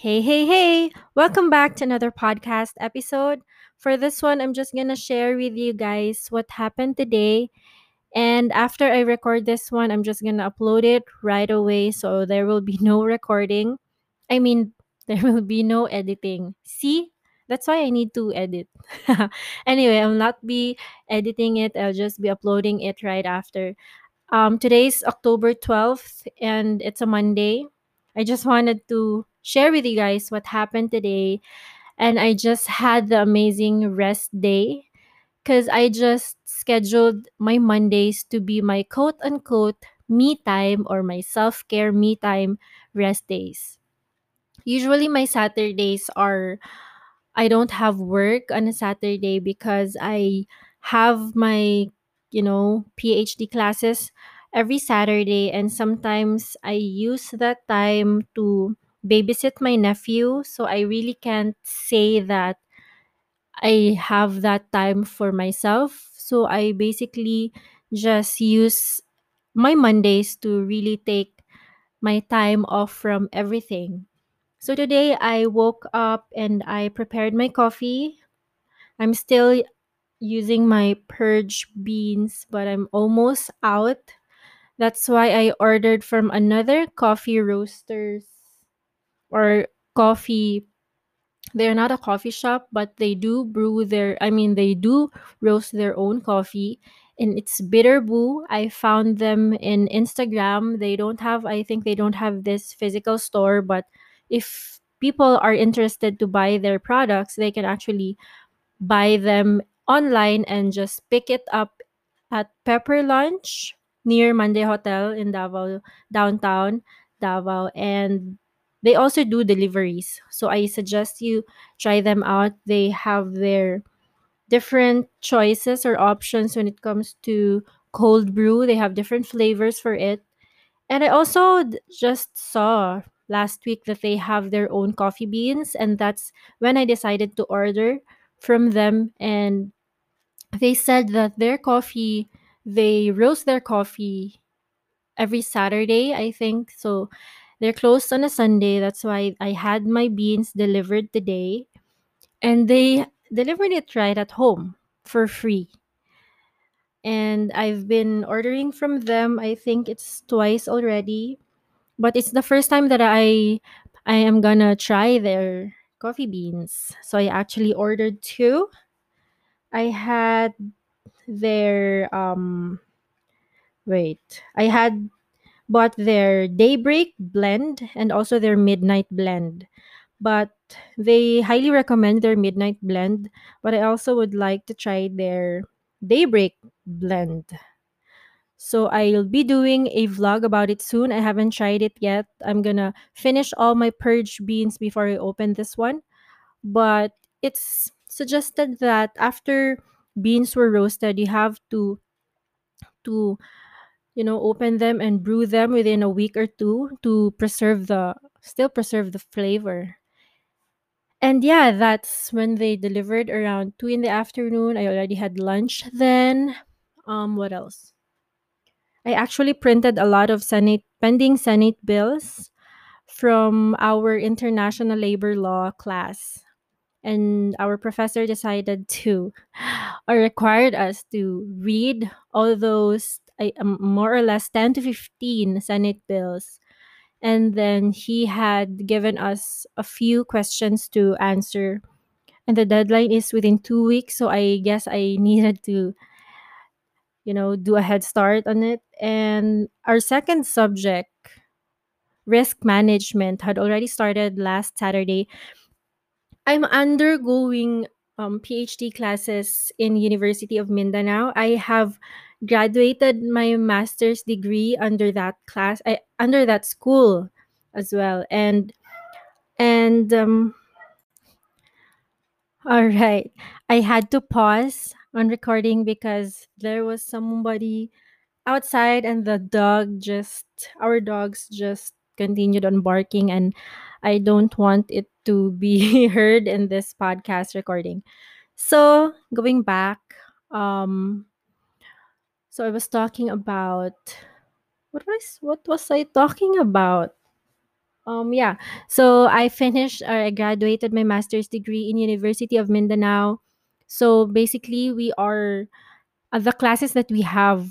Hey, hey, hey! Welcome back to another podcast episode. For this one, I'm just gonna share with you guys what happened today. And after I record this one, I'm just gonna upload it right away so there will be no recording. I mean, there will be no editing. See? That's why I need to edit. anyway, I'll not be editing it, I'll just be uploading it right after. Um, today's October 12th and it's a Monday. I just wanted to share with you guys what happened today. And I just had the amazing rest day because I just scheduled my Mondays to be my quote unquote me time or my self care me time rest days. Usually, my Saturdays are I don't have work on a Saturday because I have my, you know, PhD classes every Saturday and sometimes I use that time to babysit my nephew, so I really can't say that I have that time for myself. So I basically just use my Mondays to really take my time off from everything. So today I woke up and I prepared my coffee. I'm still using my purge beans, but I'm almost out. That's why I ordered from another coffee roasters or coffee. They're not a coffee shop, but they do brew their, I mean, they do roast their own coffee. And it's Bitter Bu. I found them in Instagram. They don't have, I think they don't have this physical store, but if people are interested to buy their products, they can actually buy them online and just pick it up at Pepper Lunch near Monday Hotel in Davao, downtown Davao. And they also do deliveries. So I suggest you try them out. They have their different choices or options when it comes to cold brew. They have different flavors for it. And I also just saw last week that they have their own coffee beans, and that's when I decided to order from them. And they said that their coffee, they roast their coffee every Saturday, I think. So they're closed on a Sunday. That's why I had my beans delivered today, and they delivered it right at home for free. And I've been ordering from them, I think it's twice already but it's the first time that I I am gonna try their coffee beans. So I actually ordered two. I had their um wait. I had bought their daybreak blend and also their midnight blend. But they highly recommend their midnight blend, but I also would like to try their daybreak blend. So I'll be doing a vlog about it soon. I haven't tried it yet. I'm gonna finish all my purge beans before I open this one. But it's suggested that after beans were roasted, you have to to you know open them and brew them within a week or two to preserve the still preserve the flavor. And yeah, that's when they delivered around two in the afternoon. I already had lunch then. Um, what else? I actually printed a lot of Senate pending Senate bills from our international labor law class. And our professor decided to or required us to read all those Um, more or less 10 to 15 Senate bills. And then he had given us a few questions to answer. And the deadline is within two weeks. So I guess I needed to you know, do a head start on it. And our second subject, risk management, had already started last Saturday. I'm undergoing um, PhD classes in University of Mindanao. I have graduated my master's degree under that class, I, under that school as well. And and um, all right, I had to pause on recording because there was somebody outside and the dog just our dogs just continued on barking and I don't want it to be heard in this podcast recording. So, going back, um so I was talking about what was what was I talking about? Um, yeah. So I finished or I graduated my master's degree in University of Mindanao. So basically, we are uh, the classes that we have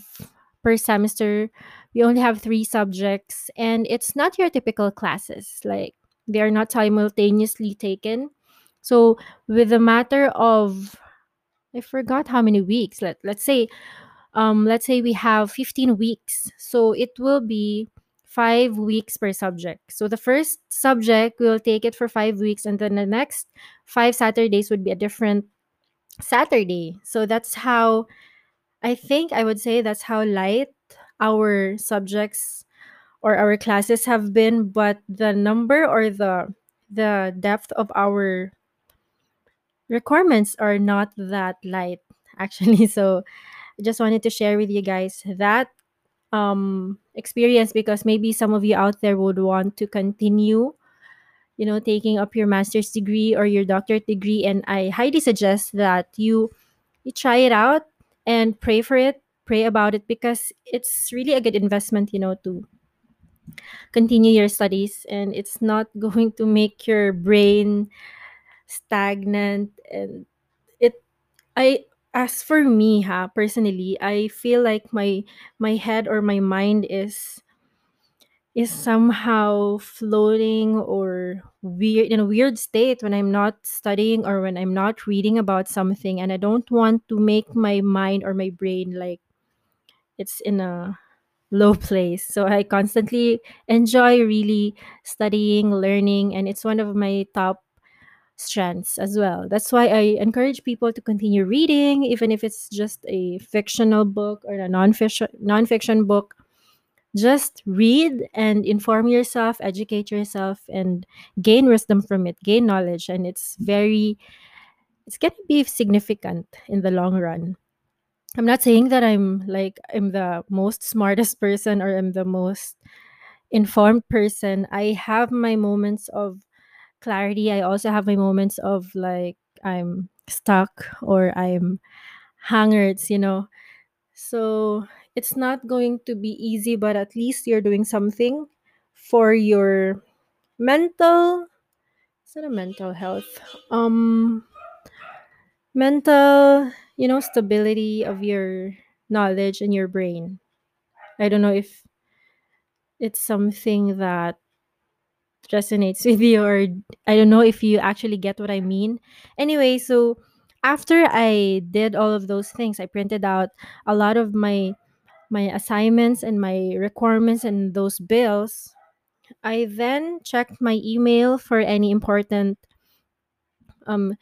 per semester. We only have three subjects, and it's not your typical classes. Like they are not simultaneously taken. So with the matter of I forgot how many weeks. Let let's say um let's say we have 15 weeks so it will be five weeks per subject. So the first subject we'll take it for five weeks and then the next five saturdays would be a different saturday. So that's how i think i would say that's how light our subjects or our classes have been but the number or the the depth of our requirements are not that light actually. So just wanted to share with you guys that um experience because maybe some of you out there would want to continue you know taking up your master's degree or your doctorate degree. And i highly suggest that you you try it out and pray for it pray about it because it's really a good investment you know to continue your studies. And it's not going to make your brain stagnant. And it i as for me ha personally i feel like my my head or my mind is is somehow floating or weird in a weird state when I'm not studying or when I'm not reading about something and I don't want to make my mind or my brain like it's in a low place. So I constantly enjoy really studying, learning and it's one of my top strengths as well. That's why I encourage people to continue reading even if it's just a fictional book or a non-fiction non-fiction book just read and inform yourself, educate yourself, and gain wisdom from it, gain knowledge. And it's very, it's going to be significant in the long run. I'm not saying that I'm like, I'm the most smartest person or I'm the most informed person. I have my moments of clarity. I also have my moments of like, I'm stuck or I'm hangards, you know. So it's not going to be easy, but at least you're doing something for your mental is that a mental health? Um mental, you know, stability of your knowledge and your brain. I don't know if it's something that resonates with you or I don't know if you actually get what I mean. Anyway, so after I did all of those things, I printed out a lot of my my assignments and my requirements and those bills, I then checked my email for any important um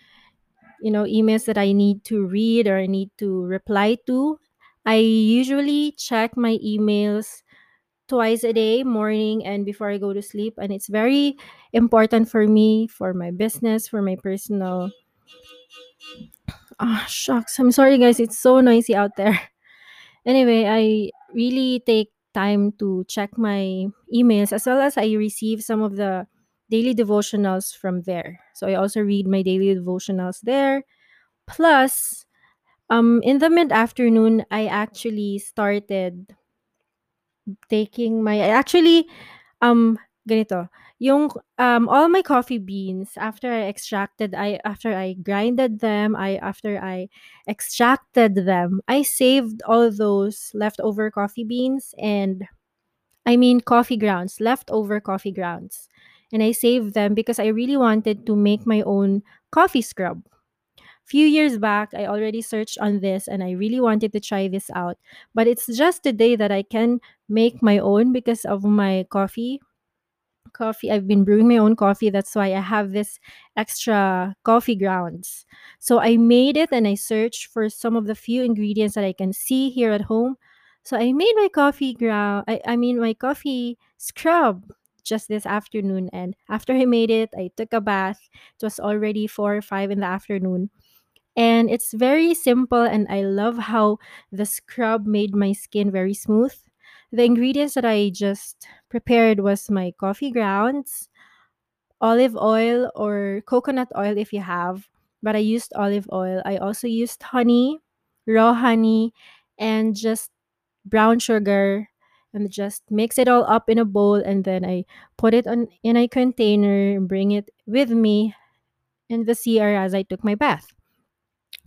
you know emails that I need to read or I need to reply to. I usually check my emails twice a day, morning and before I go to sleep, and it's very important for me for my business, for my personal. Ah, shucks. I'm sorry, guys. It's so noisy out there. Anyway, I really take time to check my emails as well as I receive some of the daily devotionals from there. So I also read my daily devotionals there. Plus, um in the mid-afternoon, I actually started taking my actually um ganito, yung um all my coffee beans after I extracted I after I grinded them, I after I extracted them, I saved all those leftover coffee beans and I mean coffee grounds, leftover coffee grounds. And I saved them because I really wanted to make my own coffee scrub. Few years back, I already searched on this and I really wanted to try this out. But it's just today that I can make my own because of my coffee coffee. I've been brewing my own coffee. That's why I have this extra coffee grounds. So I made it and I searched for some of the few ingredients that I can see here at home. So I made my coffee ground. I, I mean my coffee scrub just this afternoon. And after I made it, I took a bath. It was already four or five in the afternoon. And it's very simple and I love how the scrub made my skin very smooth. The ingredients that I just prepared was my coffee grounds, olive oil or coconut oil if you have, but I used olive oil. I also used honey, raw honey, and just brown sugar, and just mix it all up in a bowl and then I put it on in a container and bring it with me in the CR as I took my bath.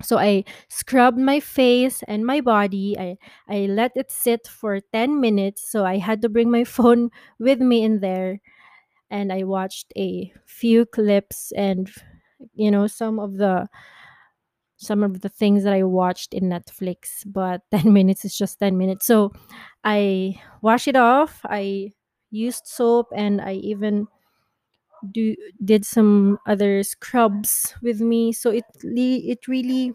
So I scrubbed my face and my body. I I let it sit for 10 minutes. So I had to bring my phone with me in there and I watched a few clips and you know some of the some of the things that I watched in Netflix, but 10 minutes is just 10 minutes. So I wash it off. I used soap and I even do did some other scrubs with me. So it it really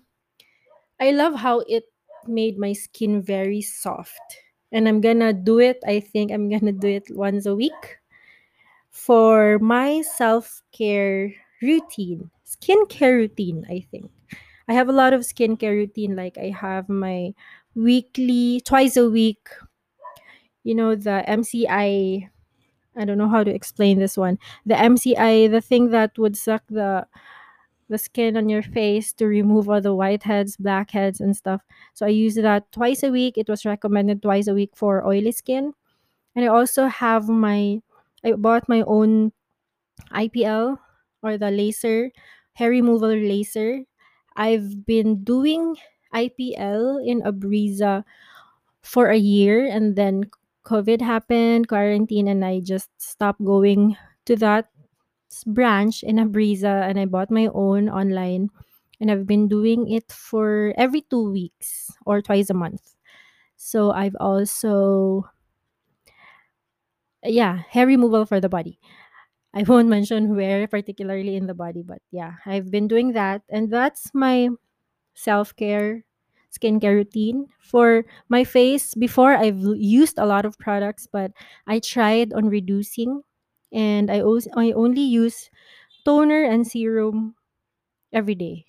I love how it made my skin very soft. And I'm gonna do it. I think I'm gonna do it once a week for my self care routine, skincare routine, I think. I have a lot of skincare routine. Like I have my weekly, twice a week, you know, the MCI. I don't know how to explain this one. The MCI, the thing that would suck the the skin on your face to remove all the whiteheads, blackheads, and stuff. So I use that twice a week. It was recommended twice a week for oily skin. And I also have my, I bought my own IPL or the laser, hair removal laser. I've been doing IPL in Abriza for a year and then COVID happened, quarantine, and I just stopped going to that branch in Abriza and I bought my own online and I've been doing it for every two weeks or twice a month. So I've also yeah, hair removal for the body. I won't mention where particularly in the body, but yeah, I've been doing that and that's my self-care skincare routine. For my face before i've used a lot of products but i tried on reducing and i, os- I only use toner and serum every day.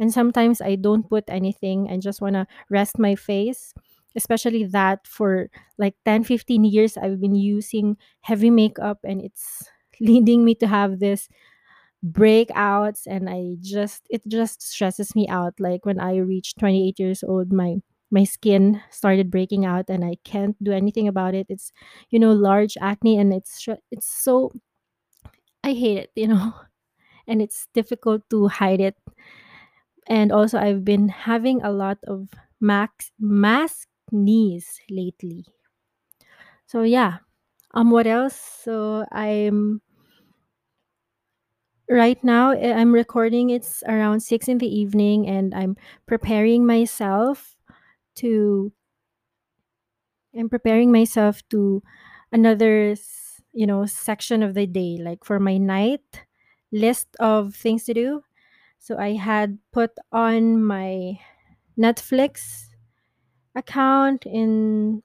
And sometimes i don't put anything i just want to rest my face especially that for like 10, 15 years i've been using heavy makeup and it's leading me to have this breakouts and I just it just stresses me out. Like when I reached 28 years old my my skin started breaking out and I can't do anything about it. It's you know large acne and it's it's so I hate it you know and it's difficult to hide it. And also I've been having a lot of max mask knees lately. So yeah um what else? So I'm Right now, eh, I'm recording. It's around six in the evening, and I'm preparing myself to. I'm preparing myself to another, you know, section of the day, like for my night list of things to do. So I had put on my Netflix account in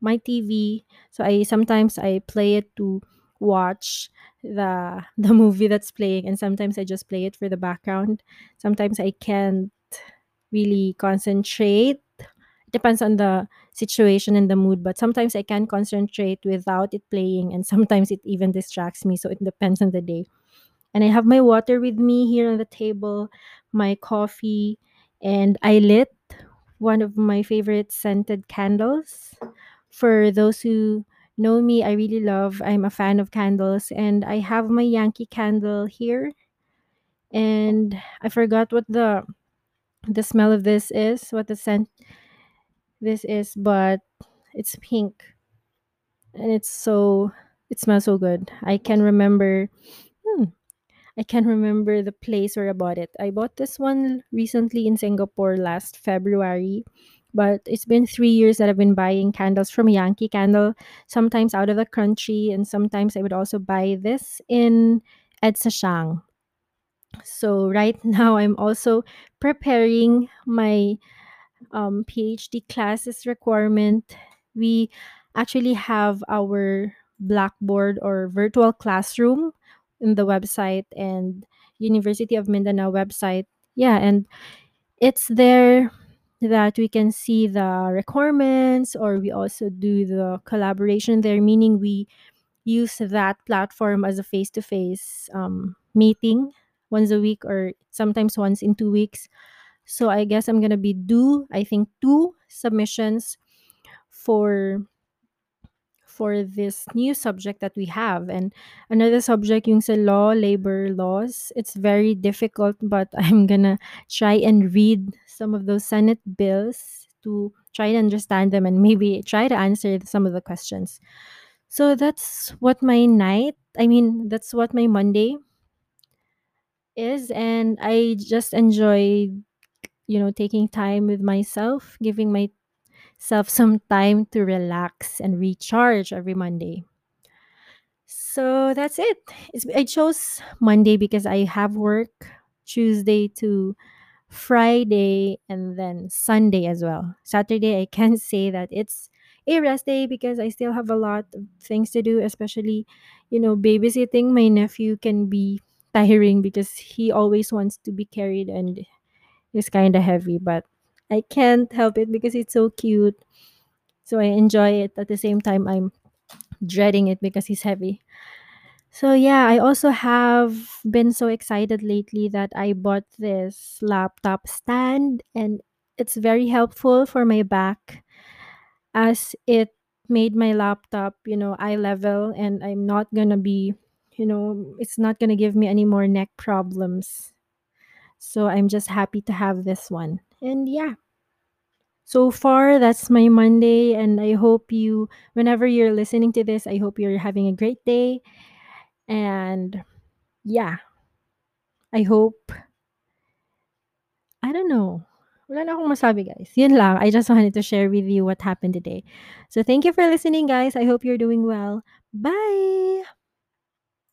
my TV. So I sometimes I play it to watch the the movie that's playing and sometimes I just play it for the background. Sometimes I can't really concentrate. It depends on the situation and the mood, but sometimes I can concentrate without it playing and sometimes it even distracts me, so it depends on the day. And I have my water with me here on the table, my coffee, and I lit one of my favorite scented candles. For those who know me, I really love, I'm a fan of candles, and I have my Yankee candle here. And I forgot what the the smell of this is, what the scent this is, but it's pink and it's so it smells so good. I can remember hmm, I can't remember the place where I bought it. I bought this one recently in Singapore last February, but it's been three years that I've been buying candles from Yankee Candle, sometimes out of the country, and sometimes I would also buy this in Edsa Shang. So right now I'm also preparing my um, PhD classes requirement. We actually have our Blackboard or virtual classroom in the website and University of Mindanao website. Yeah, and it's there that we can see the requirements or we also do the collaboration there, meaning we use that platform as a face-to-face um, meeting once a week or sometimes once in two weeks. So I guess I'm gonna be due, I think, two submissions for for this new subject that we have. And another subject, yung sa law, labor laws, it's very difficult, but I'm gonna try and read some of those Senate bills to try to understand them and maybe try to answer some of the questions. So that's what my night, I mean, that's what my Monday is. And I just enjoy, you know, taking time with myself, giving myself some time to relax and recharge every Monday. So that's it. It's, I chose Monday because I have work Tuesday to Friday and then Sunday as well. Saturday, I can say that it's a rest day because I still have a lot of things to do, especially, you know, babysitting my nephew can be tiring because he always wants to be carried and is kind of heavy, but I can't help it because it's so cute. So I enjoy it. At the same time, I'm dreading it because he's heavy. So yeah, I also have been so excited lately that I bought this laptop stand and it's very helpful for my back as it made my laptop, you know, eye level and I'm not going to be, you know, it's not going to give me any more neck problems. So I'm just happy to have this one. And yeah, so far that's my Monday and I hope you whenever you're listening to this, I hope you're having a great day and yeah, I hope I don't know. Wala na akong masabi, guys. Yun lang. I just wanted to share with you what happened today. So, thank you for listening, guys. I hope you're doing well. Bye!